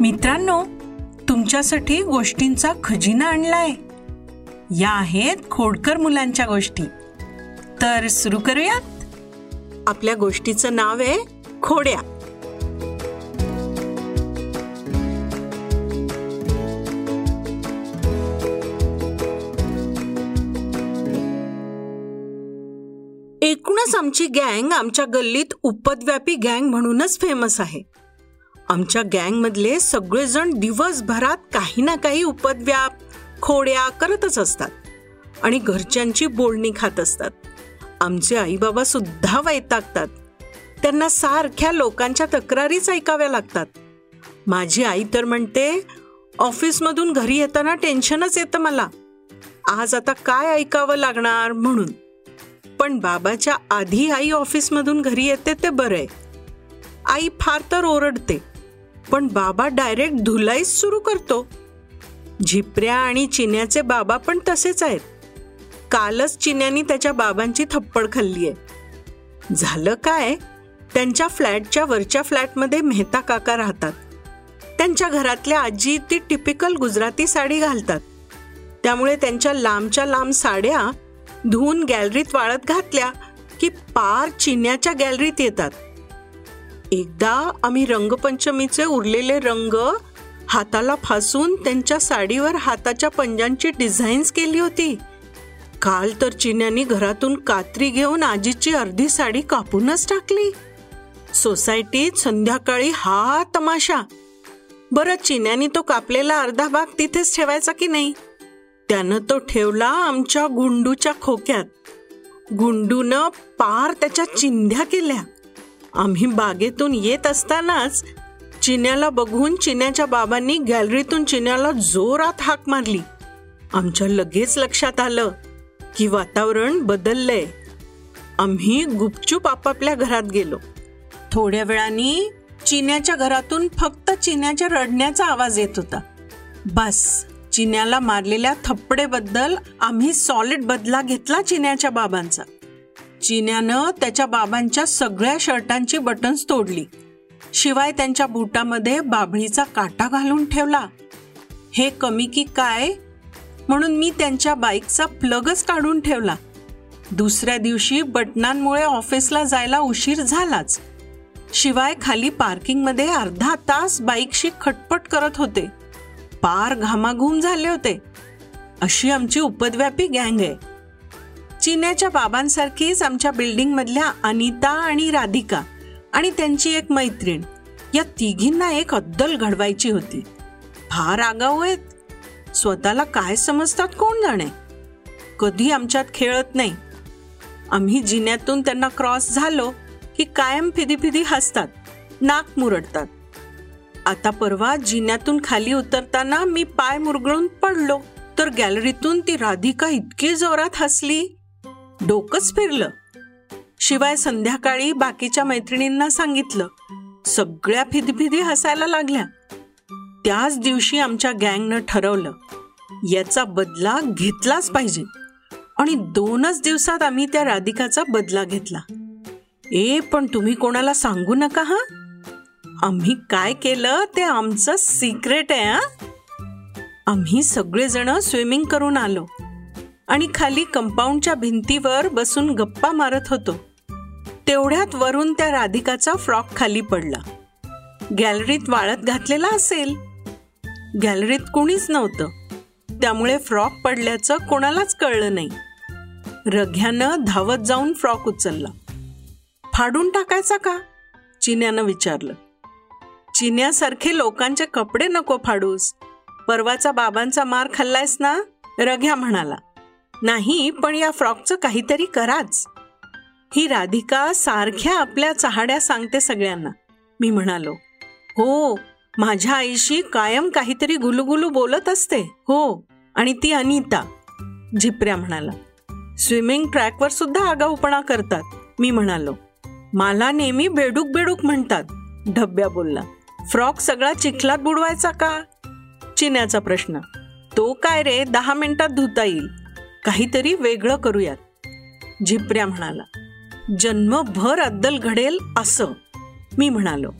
मित्रांनो तुमच्यासाठी गोष्टींचा खजिना आणलाय. या आहेत खोडकर मुलांच्या गोष्टी. तर सुरू करूयात? आपल्या गोष्टीचं नाव आहे खोड्या. एकूणच आमची गँग आमच्या गल्लीत उपद्व्यापी गँग म्हणूनच फेमस आहे. आमच्या गँगमधले सगळेजण दिवसभरात काही ना काही उपद्व्याप खोड्या करतच असतात आणि घरच्यांची बोलणी खात असतात. आमचे आईबाबा सुद्धा वैतागतात. त्यांना सारख्या लोकांच्या तक्रारीच ऐकाव्या लागतात. माझी आई तर म्हणते ऑफिसमधून घरी येताना टेन्शनच येतं मला. आज आता काय ऐकावं लागणार म्हणून. पण बाबाच्या आधी आई ऑफिसमधून घरी येते ते बरं आहे. आई फार तर ओरडते. पण बाबा डायरेक्ट धुलाईच सुरू करतो. झिपऱ्या आणि चिन्याचे बाबा पण तसेच आहेत. कालच चिन्यानी त्याच्या बाबांची थप्पड खाल्ली आहे झालं काय? त्यांच्या फ्लॅटच्या वरच्या फ्लॅटमध्ये मेहता काका राहतात. त्यांच्या घरातल्या आजी ती टिपिकल गुजराती साडी घालतात. त्यामुळे त्यांच्या लांबच्या लांब साड्या धुवून गॅलरीत वाळत घातल्या की पार चिन्याच्या गॅलरीत येतात. एकदा आम्ही रंगपंचमीचे उरलेले रंग हाताला फासून त्यांच्या साडीवर हाताच्या पंजांची डिझाईन्स केली होती. काल तर चिन्यानी घरातून कात्री घेऊन आजीची अर्धी साडी कापूनच टाकली. सोसायटीत संध्याकाळी हा तमाशा. बरं चिन्यानी तो कापलेला अर्धा भाग तिथेच ठेवायचा की नाही? त्यानं तो ठेवला आमच्या गुंडूच्या खोक्यात. गुंडूनं पार त्याच्या चिंध्या केल्या. आम्ही बागेतून येत असतानाच चिन्याला बघून चिन्याच्या बाबांनी गॅलरीतून चिन्याला जोरात हाक मारली. आमच्या लगेच लक्षात आलं की वातावरण बदललंय. आम्ही गुपचूप आपापल्या घरात गेलो. थोड्या वेळाने चिन्याच्या घरातून फक्त चिन्याच्या रडण्याचा आवाज येत होता. बस चिन्याला मारलेल्या थप्पडेबद्दल आम्ही सॉलिड बदला घेतला चिन्याच्या बाबांचा. चिन्यानं त्याच्या बाबांच्या सगळ्या शर्टांची बटन्स तोडली. शिवाय त्यांच्या बुटामध्ये बाभळीचा काटा घालून ठेवला. हे कमी की काय? म्हणून मी त्यांच्या बाईकचा प्लगच काढून ठेवला. दुसऱ्या दिवशी बटनांमुळे ऑफिसला जायला उशीर झालाच. शिवाय खाली पार्किंगमध्ये अर्धा तास बाईकशी खटपट करत होते. पार घामाघूम झाले होते. अशी आमची उपद्व्यापी गँग आहे. चिन्याच्या बाबांसारखीच आमच्या बिल्डिंग मधल्या अनिता आणि राधिका आणि त्यांची एक मैत्रीण. या तिघींना एक अद्दल घडवायची होती. फार आगाऊ आहेत. स्वतःला काय समजतात कोण जाणे? कधी आमच्यात खेळत नाही. आम्ही जिन्यातून त्यांना क्रॉस झालो की कायम फिदी फिदी हसतात नाक मुरडतात. आता परवा जिन्यातून खाली उतरताना मी पाय मुरगळून पडलो तर गॅलरीतून ती राधिका इतकी जोरात हसली. डोकंच फिरलं. शिवाय संध्याकाळी बाकीच्या मैत्रिणींना सांगितलं सगळ्या फिदफिदी हसायला लागल्या. त्याच दिवशी आमच्या गँगनं ठरवलं याचा बदला घेतलाच पाहिजे. आणि दोनच दिवसात आम्ही त्या राधिकाचा बदला घेतला. ए पण तुम्ही कोणाला सांगू नका हा? आम्ही काय केलं ते आमचं सिक्रेट आहे आम्ही सगळेजण स्विमिंग करून आलो. आणि खाली कंपाऊंडच्या भिंतीवर बसून गप्पा मारत होतो. तेवढ्यात वरून त्या राधिकाचा फ्रॉक खाली पडला. गॅलरीत वाळत घातलेला असेल. गॅलरीत कुणीच नव्हतं. त्यामुळे फ्रॉक पडल्याचं कोणालाच कळलं नाही. रघ्यानं धावत जाऊन फ्रॉक उचलला. फाडून टाकायचा का? चिन्यानं विचारलं. चिन्यासारखे लोकांचे कपडे नको फाडूस. परवाचा बाबांचा मार खाल्लायस ना? रघ्या म्हणाला. नाही पण या फ्रॉकचं काहीतरी कराच. ही राधिका सारख्या आपल्या चहाड्या सांगते सगळ्यांना. मी म्हणालो हो माझ्या आईशी कायम काहीतरी गुलुगुलू बोलत असते. हो आणि ती अनिता. झिपऱ्या म्हणाला स्विमिंग ट्रॅकवर सुद्धा आगाऊपणा करतात. मी म्हणालो मला नेहमी बेडूक बेडूक म्हणतात. ढब्या बोलला फ्रॉक सगळा चिखलात बुडवायचा का? चिन्याचा प्रश्न तो काय रे दहा मिनिटात धुता येईल. काहीतरी वेगळं करूयात. झिपऱ्या म्हणाला जन्मभर अद्दल घडेल असं. मी म्हणालो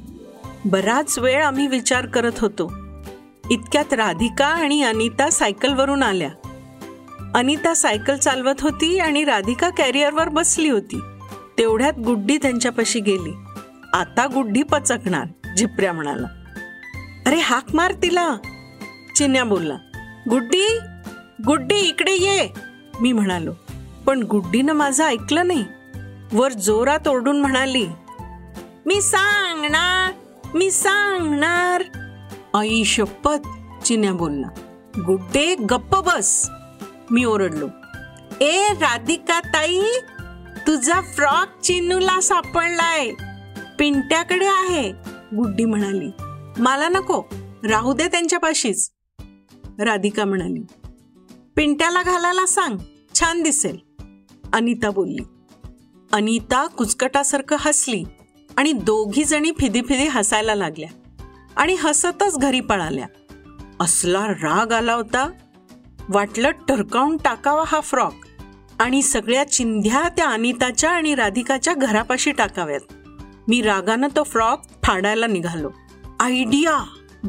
बराच वेळ आम्ही विचार करत होतो. इतक्यात राधिका आणि अनिता सायकलवरून आल्या. अनिता सायकल चालवत होती आणि राधिका कॅरियरवर बसली होती. तेवढ्यात गुड्डी त्यांच्यापाशी गेली. आता गुड्डी पचकणार झिपऱ्या म्हणाला. अरे हाक मार तिला चिन्या बोलला. गुड्डी गुड्डी इकडे ये. मी म्हणालो पण गुड्डीनं माझं ऐकलं नाही. वर जोरात ओरडून म्हणाली मी सांगणार मी सांगणार. आई शपथ चिन्या बोलला गुड्डे गप्प बस. मी ओरडलो ए राधिका ताई तुझा फ्रॉक चिनूला सापडलाय. पिंट्याकडे आहे. गुड्डी म्हणाली मला नको राहू दे त्यांच्यापाशीच. राधिका म्हणाली पिंट्याला घालायला सांग. छान दिसेल. अनिता बोलली. अनिता कुचकटासारखं हसली आणि दोघी जणी फिदी फिदी हसायला लागल्या आणि हसतच घरी पळाल्या. असला राग आला होता. वाटलं टरकावून टाकावा हा फ्रॉक आणि सगळ्या चिंध्या त्या अनिताच्या आणि राधिकाच्या घरापाशी टाकाव्यात. मी रागानं तो फ्रॉक फाडायला निघालो. आयडिया!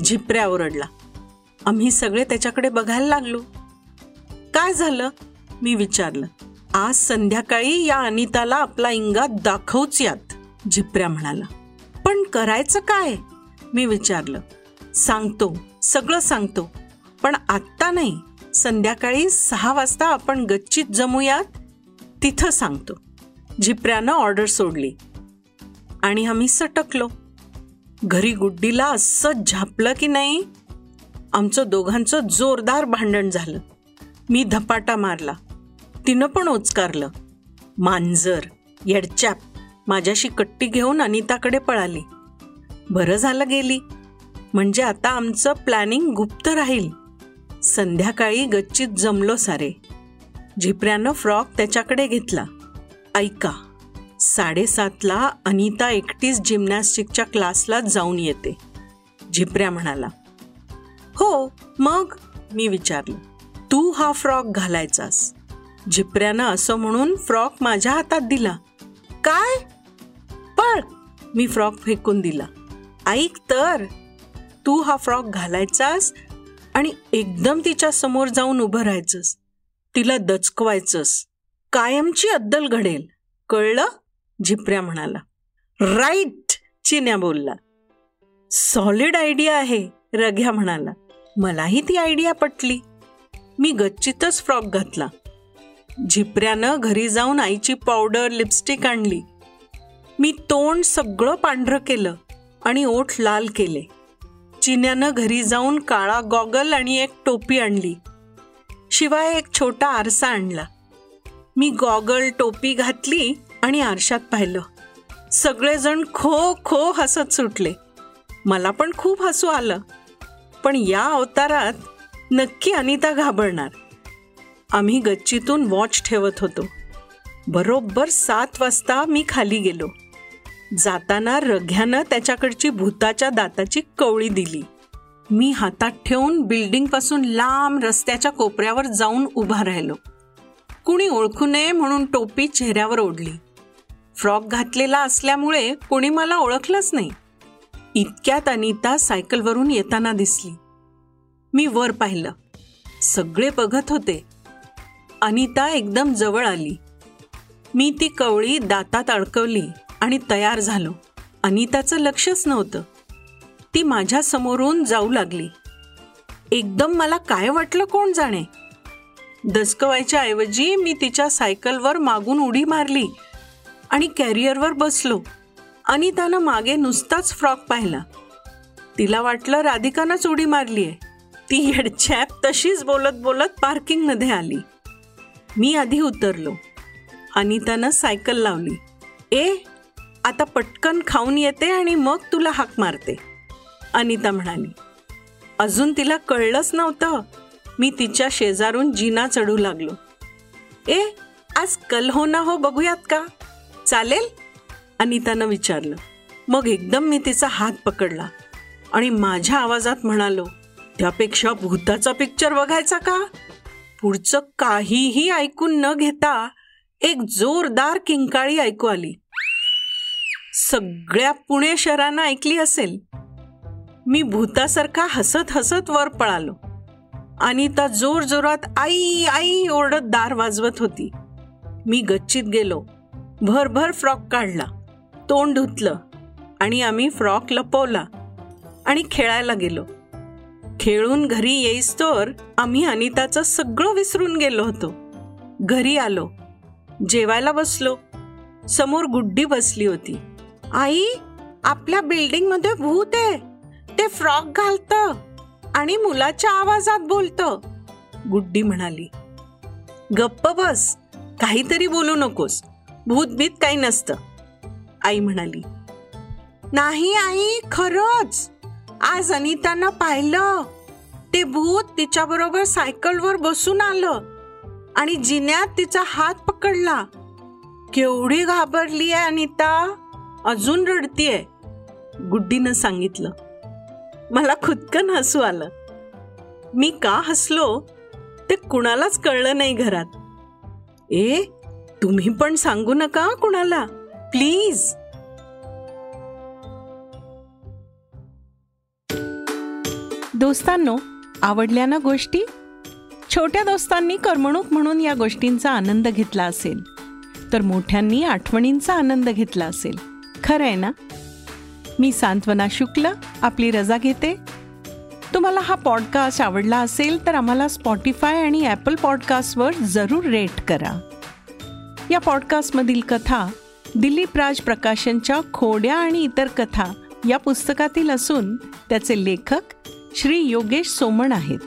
झिपऱ्या ओरडला आम्ही सगळे त्याच्याकडे बघायला लागलो. काय झालं? मी विचारलं. आज संध्याकाळी या अनिताला आपला इंगात दाखवूच यात झिपऱ्या म्हणाला. पण करायचं काय? मी विचारलं. सांगतो सगळं सांगतो. पण आत्ता नाही. संध्याकाळी सहा वाजता आपण गच्चीत जमूयात तिथं सांगतो. झिपऱ्यानं ऑर्डर सोडली. आणि आम्ही सटकलो. घरी गुड्डीला असं झापलं की नाही? आमचं दोघांचं जोरदार भांडण झालं. मी धपाटा मारला. तिनं पण ओचकारलं. मांजर येडच्याप माझ्याशी कट्टी घेऊन अनिताकडे पळाली. बरं झालं गेली. म्हणजे आता आमचं प्लॅनिंग गुप्त राहील. संध्याकाळी गच्चीत जमलो सारे. झिपऱ्यानं फ्रॉक त्याच्याकडे घेतला. ऐका साडेसातला अनिता एकटीच जिम्नॅस्टिकच्या क्लासला जाऊन येते. झिपऱ्या म्हणाला. हो मग? मी विचारलं. तू हा फ्रॉक घालायचास. झिपऱ्यानं असं म्हणून फ्रॉक माझ्या हातात दिला. काय? पळ मी फ्रॉक फेकून दिला. ऐक तर तू हा फ्रॉक घालायचास आणि एकदम तिच्या समोर जाऊन उभं राहायचंस. तिला दचकवायचंस. कायमची अद्दल घडेल. कळलं? झिपऱ्या म्हणाला. राईट! चिन्या बोलला. सॉलिड आयडिया आहे रघ्या म्हणाला. मलाही ती आयडिया पटली. मी गच्चीतच फ्रॉक घातला. झिपऱ्यानं घरी जाऊन आईची पावडर लिपस्टिक आणली. मी तोंड सगळं पांढरं केलं आणि ओठ लाल केले. चिन्यानं घरी जाऊन काळा गॉगल आणि एक टोपी आणली. शिवाय एक छोटा आरसा आणला. मी गॉगल टोपी घातली आणि आरशात पाहिलं. सगळेजण खो खो हसत सुटले. मला पण खूप हसू आलं. पण या अवतारात नक्की अनिता घाबरणार. आम्ही गच्चीतून वॉच ठेवत होतो. बरोबर सात वाजता मी खाली गेलो. जाताना रघ्यानं त्याच्याकडची भूताच्या दाताची कवळी दिली. मी हातात ठेवून बिल्डिंगपासून लांब रस्त्याच्या कोपऱ्यावर जाऊन उभा राहिलो. कुणी ओळखू नये म्हणून टोपी चेहऱ्यावर ओढली. फ्रॉक घातलेला असल्यामुळे कोणी मला ओळखलंच नाही. इतक्यात अनिता सायकलवरून येताना दिसली. मी वर पाहिलं. सगळे बघत होते. अनिता एकदम जवळ आली. मी ती कवळी दातात अडकवली आणि तयार झालो. अनिताचं लक्षच नव्हतं. ती माझ्या समोरून जाऊ लागली. एकदम मला काय वाटलं कोण जाणे? दचकवायच्या ऐवजी मी तिच्या सायकलवर मागून उडी मारली आणि कॅरियरवर बसलो. अनितानं मागे नुसताच फ्रॉक पाहिला. तिला वाटलं राधिकानंच उडी मारलीये. ती हेडचॅप तशीच बोलत बोलत पार्किंगमध्ये आली. मी आधी उतरलो. अनितानं सायकल लावली. ए आता पटकन खाऊन येते आणि मग तुला हाक मारते. अनिता म्हणाली. अजून तिला कळलंच नव्हतं. मी तिच्या शेजारून जिना चढू लागलो. ए आज कल हो ना हो बघूयात का? चालेल? अनितानं विचारलं. मग एकदम मी तिचा हात पकडला आणि माझ्या आवाजात म्हणालो त्यापेक्षा भूताचा पिक्चर बघायचा का? पुढचं काहीही ऐकून न घेता एक जोरदार किंकाळी ऐकू आली. सगळ्या पुणे शहरानं ऐकली असेल. मी भूतासारखा हसत हसत वर पळालो. आणि जोर जोरात आई आई ओरडत दार वाजवत होती. मी गच्चीत गेलो. भरभर फ्रॉक काढला. तोंड धुतलं आणि आम्ही फ्रॉक लपवला आणि खेळायला गेलो. खेळून घरी येईस तर आम्ही अनिताचं सगळं विसरून गेलो होतो. घरी आलो. जेवायला बसलो. समोर गुड्डी बसली होती. आई आपल्या बिल्डिंगमध्ये भूत आहे. ते फ्रॉक घालत आणि मुलाच्या आवाजात बोलतं. गुड्डी म्हणाली. गप्प बस. काहीतरी बोलू नकोस. भूतभीत काही नसतं. आई म्हणाली. नाही आई खरंच. आज अनितानं पाहिलं. ते भूत तिच्याबरोबर सायकलवर बसून आलं आणि जिन्यात तिचा हात पकडला. केवढी घाबरली आहे अनिता. अजून रडतीये. गुड्डीनं सांगितलं. मला खुदकन हसू आलं. मी का हसलो? ते कुणालाच कळलं नाही घरात. ए तुम्ही पण सांगू नका कुणाला. प्लीज. दोस्तांनो आवडल्या ना गोष्टी? छोट्या दोस्तांनी करमणूक म्हणून या गोष्टींचा आनंद घेतला असेल तर मोठ्यांनी आठवणींचा आनंद घेतला असेल. खरं आहे ना? मी सांत्वना शुक्ल आपली रजा घेते. तुम्हाला हा पॉडकास्ट आवडला असेल तर आम्हाला स्पॉटीफाय आणि ॲपल पॉडकास्टवर जरूर रेट करा. या पॉडकास्टमधील कथा दिलीप राज प्रकाशनच्या खोड्या आणि इतर कथा या पुस्तकातील असून त्याचे लेखक श्री योगेश सोमण आहेत.